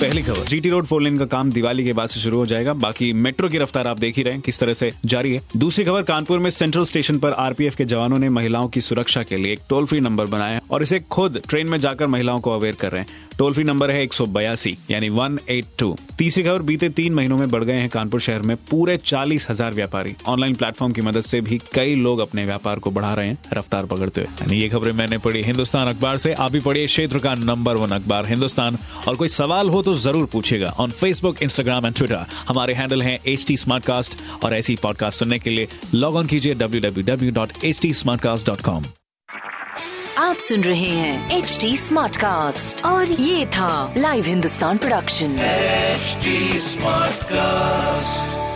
पहली खबर। GT road four lane का काम दिवाली के बाद से शुरू हो जाएगा। बाकी मेट्रो की रफ्तार आप देख ही रहे हैं, किस तरह से जारी है। दूसरी खबर, कानपुर में सेंट्रल स्टेशन पर आरपीएफ के जवानों ने महिलाओं की सुरक्षा के लिए एक टोल फ्री नंबर बनाया और इसे खुद ट्रेन में जाकर महिलाओं को अवेयर कर रहे हैं। टोल फ्री नंबर है एक सौ बयासी, यानी वन तीसरी खबर, बीते तीन महीनों में बढ़ गए हैं कानपुर शहर में पूरे चालीस हज़ार व्यापारी। ऑनलाइन प्लेटफॉर्म की मदद से भी कई लोग अपने व्यापार को बढ़ा रहे हैं, रफ्तार पकड़ते हुए। यानी ये खबरें मैंने पढ़ी हिंदुस्तान अखबार से। आप भी पढ़िए क्षेत्र का नंबर वन अखबार, हिंदुस्तान। और कोई सवाल हो तो ज़रूर पूछेगा on Facebook Instagram and Twitter हमारे हैंडल हैं एच टी और ऐसी पॉडकास्ट सुनने के लिए लॉग ऑन कीजिए W W W dot H T आप सुन रहे हैं एच टी स्मार्ट कास्ट और ये था live Hindustan production smart Smartcast.